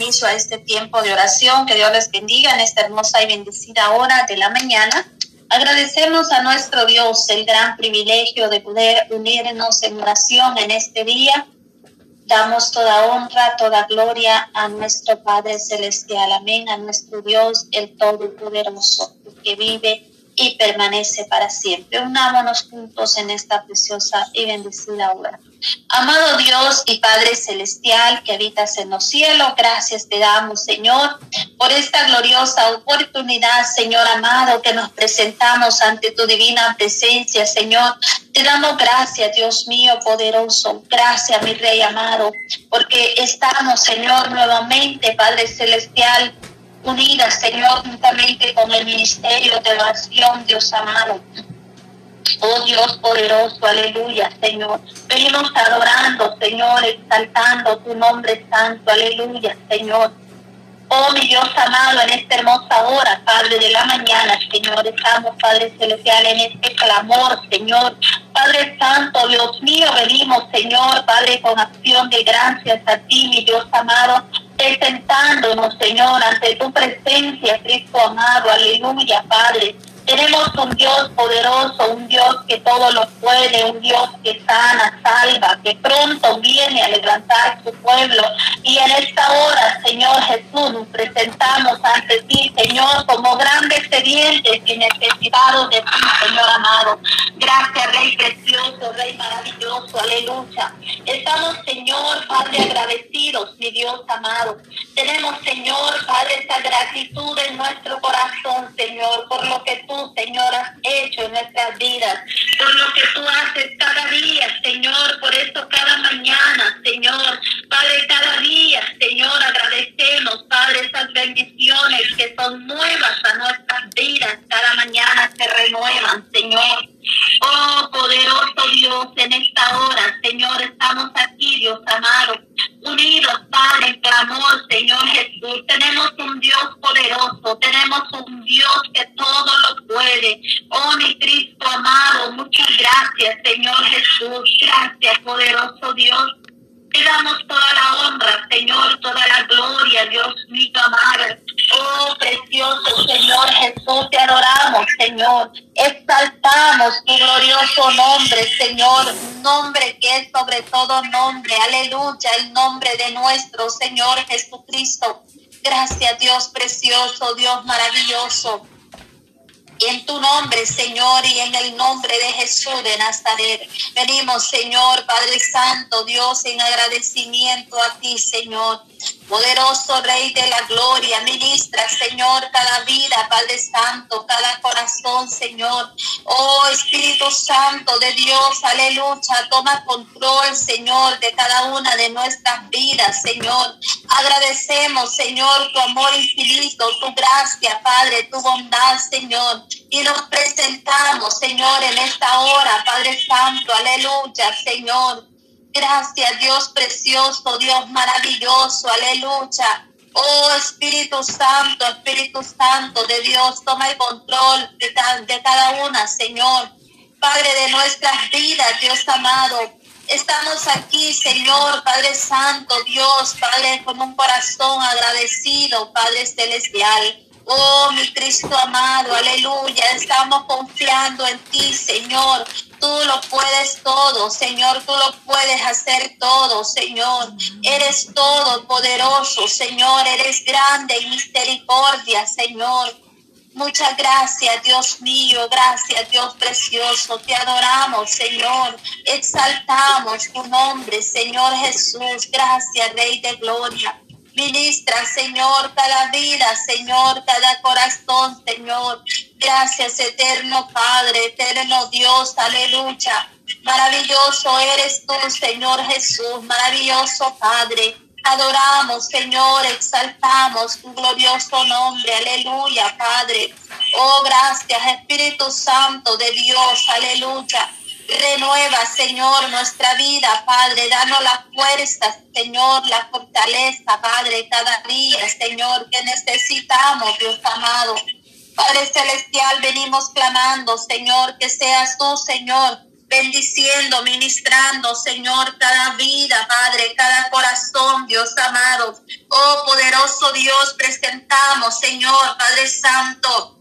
inicio a este tiempo de oración. Que Dios les bendiga en esta hermosa y bendecida hora de la mañana. Agradecemos a nuestro Dios el gran privilegio de poder unirnos en oración en este día. Damos toda honra, toda gloria a nuestro Padre Celestial. Amén. A nuestro Dios, el Todopoderoso, que vive y permanece para siempre. Unámonos juntos en esta preciosa y bendecida hora. Amado Dios y Padre Celestial que habitas en los cielos, gracias te damos, Señor, por esta gloriosa oportunidad, Señor amado, que nos presentamos ante tu divina presencia, Señor. Te damos gracias, Dios mío poderoso. Gracias, mi Rey amado, porque estamos, Señor, nuevamente, Padre Celestial, unidas, Señor, juntamente con el ministerio de oración, Dios amado. Oh Dios poderoso, aleluya, Señor. Venimos adorando, Señor, exaltando tu nombre santo, aleluya, Señor. Oh mi Dios amado, en esta hermosa hora, Padre de la mañana, Señor, estamos, Padre Celestial, en este clamor, Señor. Padre Santo, Dios mío, venimos, Señor, Padre, con acción de gracias a ti, mi Dios amado, presentándonos, Señor, ante tu presencia, Cristo amado, aleluya, Padre. Tenemos un Dios poderoso, un Dios que todo lo puede, un Dios que sana, salva, que pronto viene a levantar su pueblo. Y en esta hora, Señor Jesús, nos presentamos ante ti, Señor, como grandes sedientes y necesitados de ti, Señor amado. Gracias, Rey precioso, Rey maravilloso, aleluya. Estamos, Señor, Padre, agradecidos, mi Dios amado. Tenemos, Señor, Padre, esa gratitud en nuestro corazón, Señor, por lo que tú Señor, has hecho en nuestras vidas, por lo que tú haces cada día, Señor, por eso cada mañana, gracias, Señor Jesús. Gracias, poderoso Dios. Te damos toda la honra, Señor, toda la gloria, Dios mío amado. Oh, precioso Señor Jesús, te adoramos, Señor. Exaltamos tu glorioso nombre, Señor. Nombre que es sobre todo nombre. Aleluya, el nombre de nuestro Señor Jesucristo. Gracias, Dios precioso, Dios maravilloso en tu nombre, Señor, y en el nombre de Jesús de Nazaret. Venimos, Señor, Padre Santo, Dios, en agradecimiento a ti, Señor. Poderoso Rey de la Gloria, ministra, Señor, cada vida, Padre Santo, cada corazón, Señor. Oh Espíritu Santo de Dios, aleluya, toma control, Señor, de cada una de nuestras vidas, Señor. Agradecemos, Señor, tu amor infinito, tu gracia, Padre, tu bondad, Señor. Y nos presentamos, Señor, en esta hora, Padre Santo, aleluya, Señor. Gracias, Dios precioso, Dios maravilloso, aleluya. Oh Espíritu Santo, Espíritu Santo de Dios, toma el control de, cada una, Señor. Padre de nuestras vidas, Dios amado. Estamos aquí, Señor, Padre Santo, Dios, Padre, con un corazón agradecido, Padre Celestial. Oh, mi Cristo amado, aleluya. Estamos confiando en ti, Señor. Tú lo puedes todo, Señor. Tú lo puedes hacer todo, Señor. Eres todo poderoso, Señor. Eres grande en misericordia, Señor. Muchas gracias, Dios mío. Gracias, Dios precioso. Te adoramos, Señor. Exaltamos tu nombre, Señor Jesús. Gracias, Rey de Gloria. Ministra, Señor, cada vida, Señor, cada corazón, Señor. Gracias, eterno Padre, eterno Dios, aleluya. Maravilloso eres tú, Señor Jesús, maravilloso Padre. Adoramos, Señor, exaltamos tu glorioso nombre, aleluya, Padre. Oh, gracias, Espíritu Santo de Dios, aleluya. Renueva, Señor, nuestra vida, Padre. Danos la fuerza, Señor, la fortaleza, Padre, cada día, Señor, que necesitamos, Dios amado. Padre Celestial, venimos clamando, Señor, que seas tú, Señor, bendiciendo, ministrando, Señor, cada vida, Padre, cada corazón, Dios amado. Oh poderoso Dios, presentamos, Señor, Padre Santo.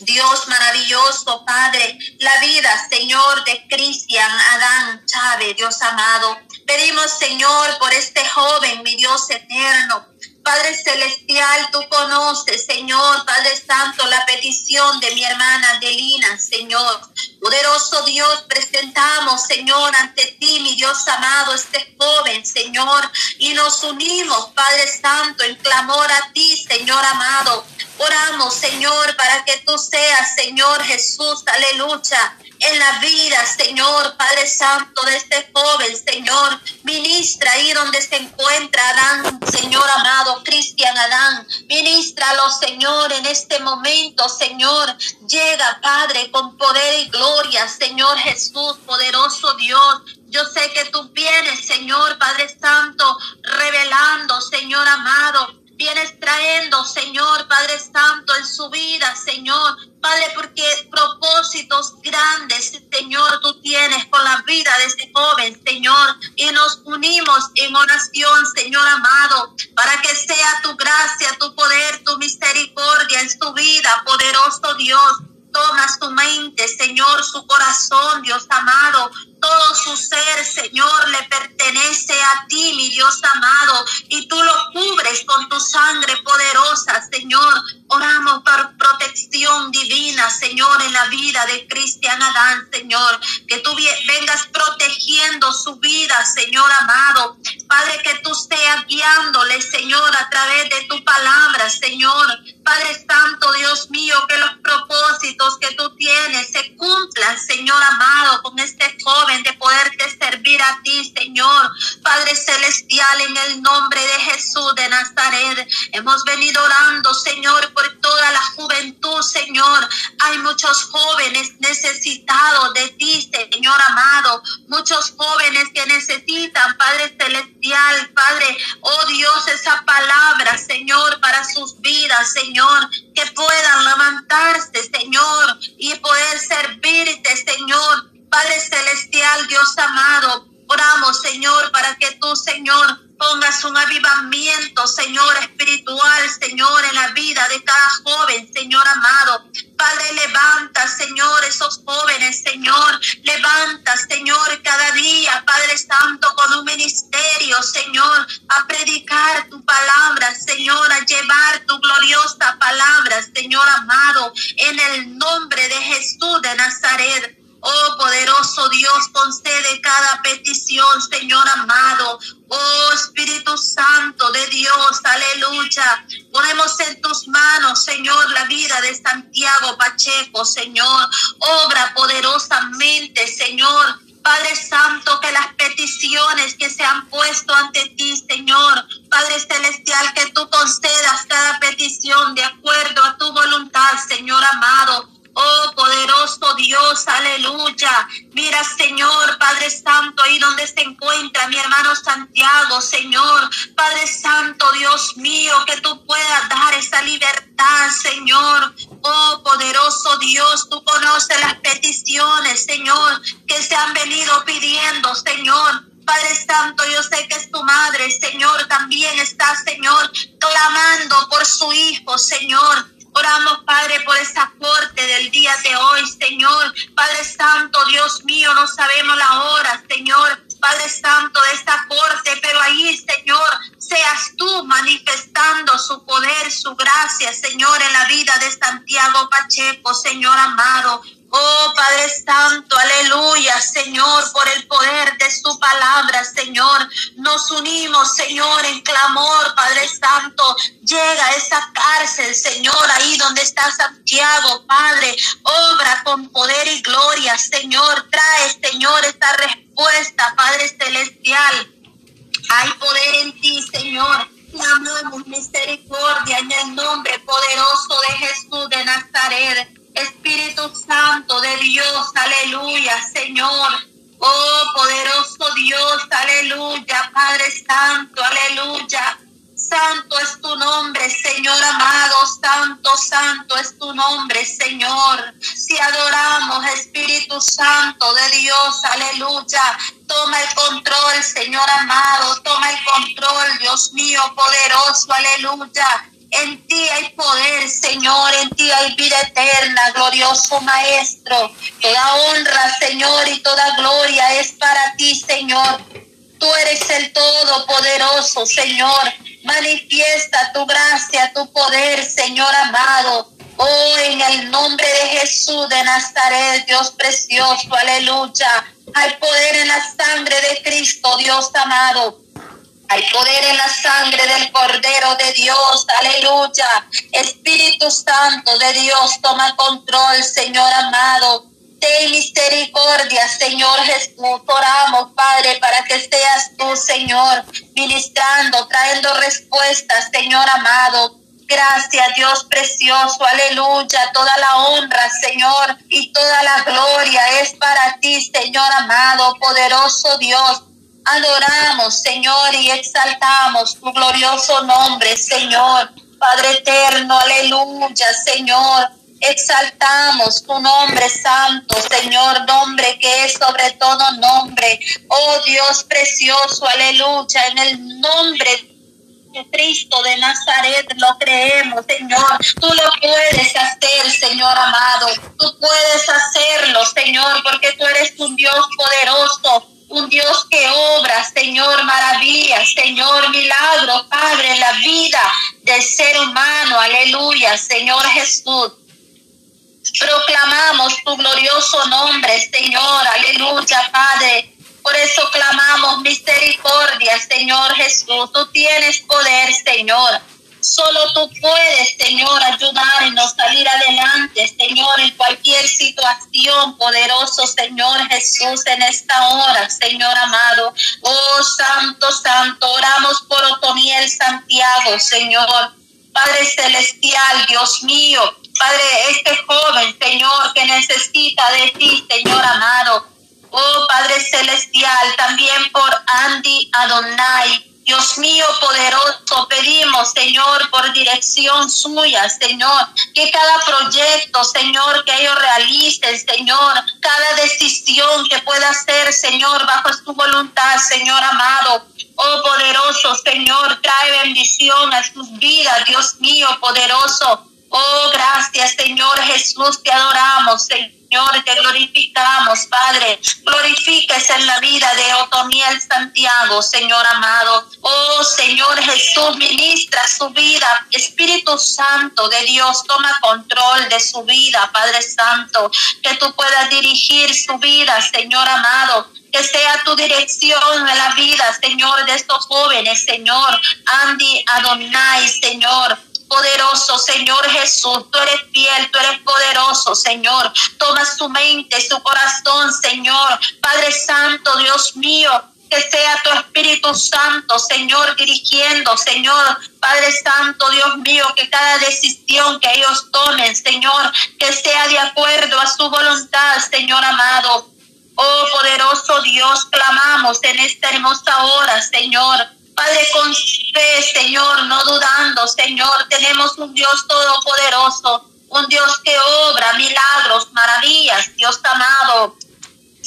Dios maravilloso, Padre, la vida, Señor, de Cristian Adán Chávez, Dios amado. Pedimos, Señor, por este joven, mi Dios eterno. Padre Celestial, tú conoces, Señor, Padre Santo, la petición de mi hermana Adelina, Señor. Poderoso Dios, presentamos, Señor, ante ti, mi Dios amado, este joven, Señor, y nos unimos, Padre Santo, en clamor a ti, Señor amado. Oramos, Señor, para que tú seas, Señor Jesús, aleluya en la vida, Señor, Padre Santo, de este joven, Señor. Ministra ahí donde se encuentra Adán, Señor amado, Cristian Adán. Ministralo, Señor, en este momento, Señor. Llega, Padre, con poder y gloria, Señor Jesús, poderoso Dios. Yo sé que tú vienes, Señor, Padre Santo, revelando, Señor amado, vienes trayendo, Señor, Padre Santo, en su vida, Señor. Padre, porque propósitos grandes, Señor, tú tienes con la vida de este joven, Señor. Y nos unimos en oración, Señor amado, para que sea tu gracia, tu poder, tu misericordia en su vida, poderoso Dios. Toma su mente, Señor, su corazón, Dios amado. Todo su ser, Señor, le pertenece a ti, mi Dios amado. Y tú lo cubres con tu sangre poderosa, Señor. Oramos por protección divina, Señor, en la vida de Cristian Adán, Señor. Que tú vengas protegiendo su vida, Señor amado. Padre, que tú seas guiándole, Señor, a través de tu palabra, Señor. Padre Santo, Dios mío, que los propósitos que tú tienes se cumplan, Señor amado, con este joven de poderte servir a ti, Señor. Padre Celestial, en el nombre de Jesús de Nazaret, hemos venido orando, Señor, por toda la juventud, Señor. Hay muchos jóvenes necesitados de ti, Señor amado. Muchos jóvenes que necesitan, Padre Celestial, Padre, oh Dios, esa palabra, Señor, para sus vidas, Señor, que puedan levantarse, Señor, y poder servirte, Señor. Padre Celestial, Dios amado, oramos, Señor, para que tú, Señor, pongas un avivamiento, Señor, espiritual, Señor, en la vida de cada joven, Señor amado. Padre, levanta, Señor, esos jóvenes, Señor. Levanta, Señor, cada día, Padre Santo, con un ministerio, Señor, a predicar tu palabra, Señor, a llevar tu Señor en el nombre de Jesús de Nazaret. Oh poderoso Dios, concede cada petición, Señor amado. Oh Espíritu Santo de Dios, aleluya. Ponemos en tus manos, Señor, la vida de Santiago Pacheco, Señor. Obra poderosamente, Señor. Padre Santo, que las peticiones que se han puesto ante ti, Señor, Padre Celestial, que tú concedas cada petición de acuerdo a tu voluntad, Señor amado. Oh poderoso Dios, aleluya. Mira, Señor, Padre Santo, ahí donde se encuentra mi hermano Santiago, Señor. Padre Santo, Dios mío, que tú puedas dar esa libertad, Señor. Oh poderoso Dios, tú conoces las peticiones, Señor, que se han venido pidiendo, Señor. Padre Santo, yo sé que es tu madre, Señor, también está, Señor, clamando por su hijo, Señor. Oramos, Padre, por esta corte del día de hoy, Señor. Padre Santo, Dios mío, no sabemos la hora, Señor. Padre Santo, de esta corte, pero ahí, Señor, seas tú manifestando su poder, su gracia, Señor, en la vida de Santiago Pacheco, Señor amado. Oh Padre Santo, aleluya, Señor, por el poder de su palabra, Señor. Nos unimos, Señor, en clamor, Padre Santo. Llega a esa cárcel, Señor, ahí donde está Santiago, Padre. Obra con poder y gloria, Señor. Trae, Señor, esta respuesta, Padre Celestial. Hay poder en ti, Señor. Clamamos misericordia en el nombre poderoso de Jesús de Nazaret. Espíritu Santo de Dios, aleluya, Señor. Oh, poderoso Dios, aleluya, Padre Santo, aleluya. Santo es tu nombre, Señor amado, santo, santo es tu nombre, Señor. Si adoramos, Espíritu Santo de Dios, aleluya. Toma el control, Señor amado, toma el control, Dios mío, poderoso, aleluya. En ti hay poder, Señor, en ti hay vida eterna, glorioso Maestro. Toda honra, Señor, y toda gloria es para ti, Señor. Tú eres el Todopoderoso, Señor. Manifiesta tu gracia, tu poder, Señor amado. Oh, en el nombre de Jesús de Nazaret, Dios precioso, aleluya. Hay poder en la sangre de Cristo, Dios amado. Hay poder en la sangre del Cordero de Dios. Aleluya. Espíritu Santo de Dios, toma control, Señor amado. Ten misericordia, Señor Jesús. Oramos, Padre, para que seas tú, Señor, ministrando, trayendo respuestas, Señor amado. Gracias, Dios precioso, aleluya. Toda la honra, Señor, y toda la gloria es para ti, Señor amado, poderoso Dios. Adoramos, Señor, y exaltamos tu glorioso nombre, Señor. Padre eterno, aleluya, Señor. Exaltamos tu nombre santo, Señor, nombre que es sobre todo nombre. Oh Dios precioso, aleluya, en el nombre de Cristo de Nazaret lo creemos, Señor. Tú lo puedes hacer, Señor amado. Tú puedes hacerlo, Señor, porque tú eres un Dios poderoso un Dios que obra, Señor, maravillas, Señor, milagro, Padre, la vida del ser humano, aleluya, Señor Jesús. Proclamamos tu glorioso nombre, Señor, aleluya, Padre. Por eso clamamos misericordia, Señor Jesús. Tú tienes poder, Señor. Solo tú puedes, Señor, ayudarnos a salir adelante, Señor, en cualquier situación, poderoso Señor Jesús, en esta hora, Señor amado. Oh, Santo, Santo, oramos por Otoniel Santiago, Señor. Padre Celestial, Dios mío, Padre, este joven, Señor, que necesita de ti, Señor amado. Oh Padre Celestial, también por Andy Adonai, Dios mío poderoso, pedimos, Señor, por dirección suya, Señor, que cada proyecto, Señor, que ellos realicen, Señor, cada decisión que pueda hacer, Señor, bajo su voluntad, Señor amado. Oh poderoso Señor, trae bendición a sus vidas, Dios mío poderoso. Oh, gracias, Señor Jesús, te adoramos, Señor. Te glorificamos, Padre. Glorifíquese en la vida de Otoniel Santiago, Señor amado. Oh, Señor Jesús, ministra su vida. Espíritu Santo de Dios, toma control de su vida, Padre Santo. Que tú puedas dirigir su vida, Señor amado que sea tu dirección en la vida, Señor, de estos jóvenes, Señor. Andy Adonai, Señor poderoso, Señor Jesús. Tú eres fiel, tú eres poderoso, Señor. Toma su mente, su corazón, Señor. Padre Santo, Dios mío, que sea tu Espíritu Santo, Señor, dirigiendo, Señor, Padre Santo, Dios mío, que cada decisión que ellos tomen, Señor, que sea de acuerdo a su voluntad, Señor amado. Oh poderoso Dios, clamamos en esta hermosa hora, Señor Padre, con fe, Señor, no dudando, Señor, tenemos un Dios todopoderoso, un Dios que obra milagros, maravillas, Dios amado.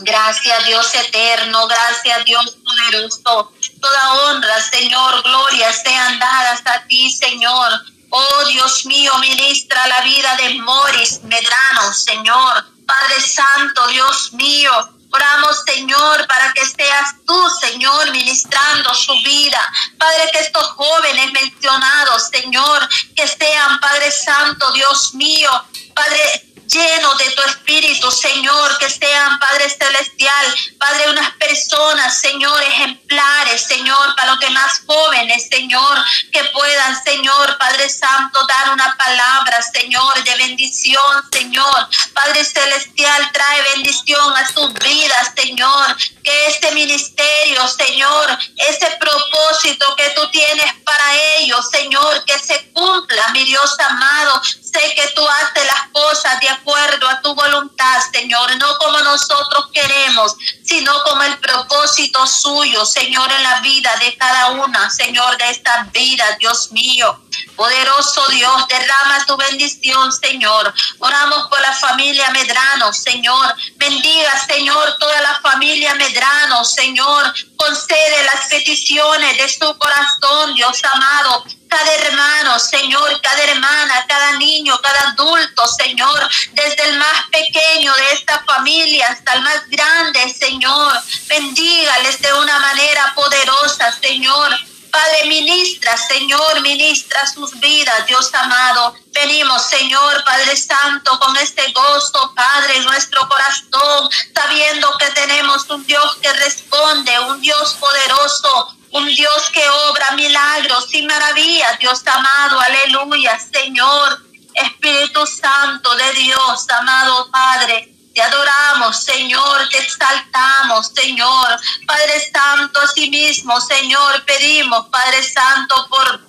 Gracias Dios eterno, gracias Dios poderoso. Toda honra, Señor, gloria sean dadas a ti, Señor. Oh Dios mío, ministra la vida de Moris Medrano, Señor. Padre Santo, Dios mío, Oramos, Señor, para que seas tú, Señor, ministrando su vida. Padre, que estos jóvenes mencionados, Señor, que sean, Padre Santo, Dios mío, Padre, lleno de tu espíritu, Señor, que sean, Padre Celestial, Padre, unas personas, Señor, ejemplares, Señor, para los demás jóvenes, Señor, que puedan, Señor, Padre Santo, dar una palabra, Señor, de bendición, Señor. Padre Celestial, trae bendición a sus vidas, Señor. Que este ministerio, Señor, ese propósito que tú tienes para ellos, Señor, que se cumpla, mi Dios amado. Sé que tú haces las cosas de acuerdo a tu voluntad Señor, no como nosotros queremos, sino como el propósito suyo, Señor, en la vida de cada una, Señor, de esta vida, Dios mío. Poderoso Dios, derrama tu bendición, Señor. Oramos por la familia Medrano, Señor. Bendiga, Señor, toda la familia Medrano, Señor. Concede las peticiones de su corazón, Dios amado cada hermano, Señor, cada hermana, cada niño, cada adulto, Señor, desde el más pequeño de esta familia hasta el más grande, Señor. Bendígales de una manera poderosa, Señor. Padre, ministra, Señor, ministra sus vidas, Dios amado. Venimos, Señor, Padre Santo, con este gozo, Padre, en nuestro corazón, sabiendo que tenemos un Dios que responde, un Dios poderoso, un Dios que obra milagros y maravillas, Dios amado, aleluya, Señor, Espíritu Santo de Dios, amado Padre. Te adoramos, Señor, te exaltamos, Señor. Padre Santo, mismo, Señor, pedimos, Padre Santo, por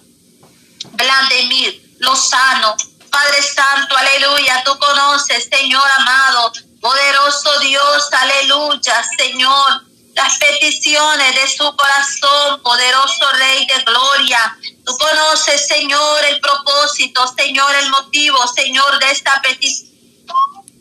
Vladimir Lozano. Padre Santo, aleluya, tú conoces, Señor amado, poderoso Dios, aleluya, Señor las peticiones de su corazón, poderoso Rey de Gloria. Tú conoces, Señor, el propósito, Señor, el motivo, Señor, de esta petición.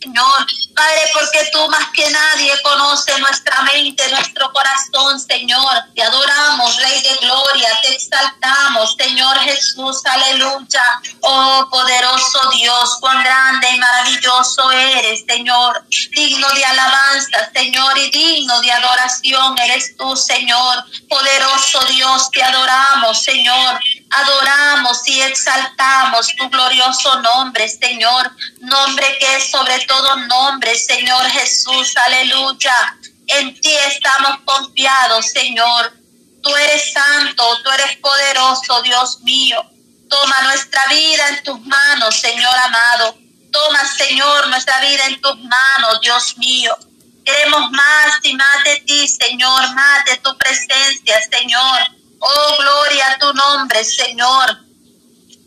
Señor. Padre, porque tú más que nadie conoces nuestra mente, nuestro corazón, Señor. Te adoramos, Rey de Gloria, te exaltamos, Señor Jesús, aleluya. Oh, poderoso Dios, cuán grande y maravilloso eres, Señor. Digno de alabanza, Señor, y digno de adoración eres tú, Señor. Poderoso Dios, te adoramos, Señor. Adoramos y exaltamos tu glorioso nombre, Señor. Nombre que es sobre todo nombre, Señor Jesús. Aleluya. En ti estamos confiados, Señor. Tú eres santo, tú eres poderoso, Dios mío. Toma nuestra vida en tus manos, Señor amado. Toma, Señor, nuestra vida en tus manos, Dios mío. Queremos más y más de ti, Señor, más de tu presencia, Señor. Oh, gloria a tu nombre, Señor.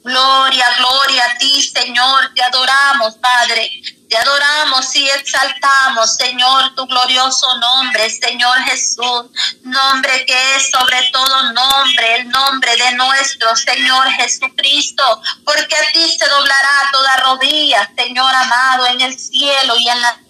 Gloria, gloria a ti, Señor. Te adoramos, Padre. Te adoramos y exaltamos, Señor, tu glorioso nombre, Señor Jesús. Nombre que es sobre todo nombre, el nombre de nuestro Señor Jesucristo. Porque a ti se doblará toda rodilla, Señor amado, en el cielo y en la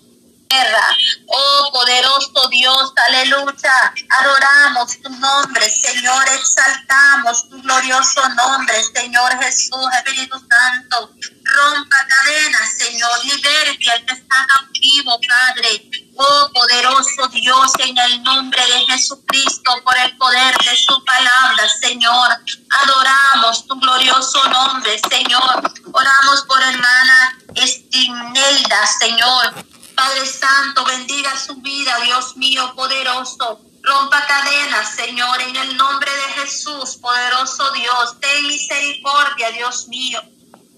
Oh poderoso Dios, aleluya. Adoramos tu nombre, Señor. Exaltamos tu glorioso nombre, Señor Jesús, Espíritu Santo. Rompa cadenas, Señor. Liberte al que está cautivo, Padre. Oh poderoso Dios, en el nombre de Jesucristo, por el poder de su palabra, Señor. Adoramos tu glorioso nombre, Señor. Oramos por hermana Estinelda, Señor. Padre Santo, bendiga su vida, Dios mío poderoso. Rompa cadenas, Señor, en el nombre de Jesús, poderoso Dios. Ten misericordia, Dios mío.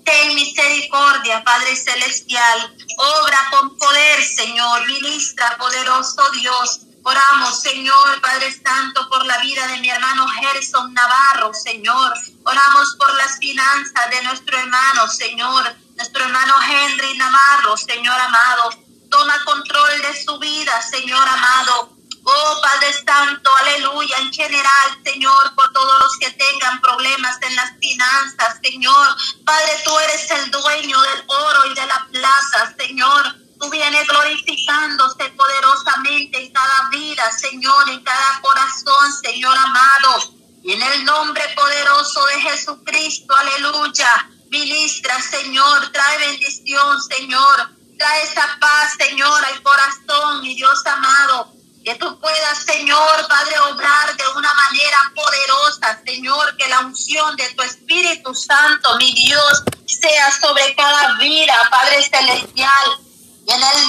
Ten misericordia, Padre Celestial. Obra con poder, Señor. Ministra, poderoso Dios. Oramos, Señor, Padre Santo, por la vida de mi hermano Gerson Navarro, Señor. Oramos por las finanzas de nuestro hermano, Señor. Nuestro hermano Henry Navarro, Señor amado. Toma control de su vida, Señor amado. Oh Padre Santo, aleluya, en general, Señor, por todos los que tengan problemas en las finanzas, Señor. Padre, tú eres el dueño del oro y de la plaza, Señor. Tú vienes glorificándose poderosamente en cada vida, Señor, en cada corazón, Señor amado. Y en el nombre poderoso de Jesucristo, aleluya. Ministra, Señor, trae bendición, Señor trae esa paz, Señor, al corazón, mi Dios amado. Que tú puedas, Señor, Padre, obrar de una manera poderosa, Señor, que la unción de tu Espíritu Santo, mi Dios, sea sobre cada vida, Padre Celestial. En el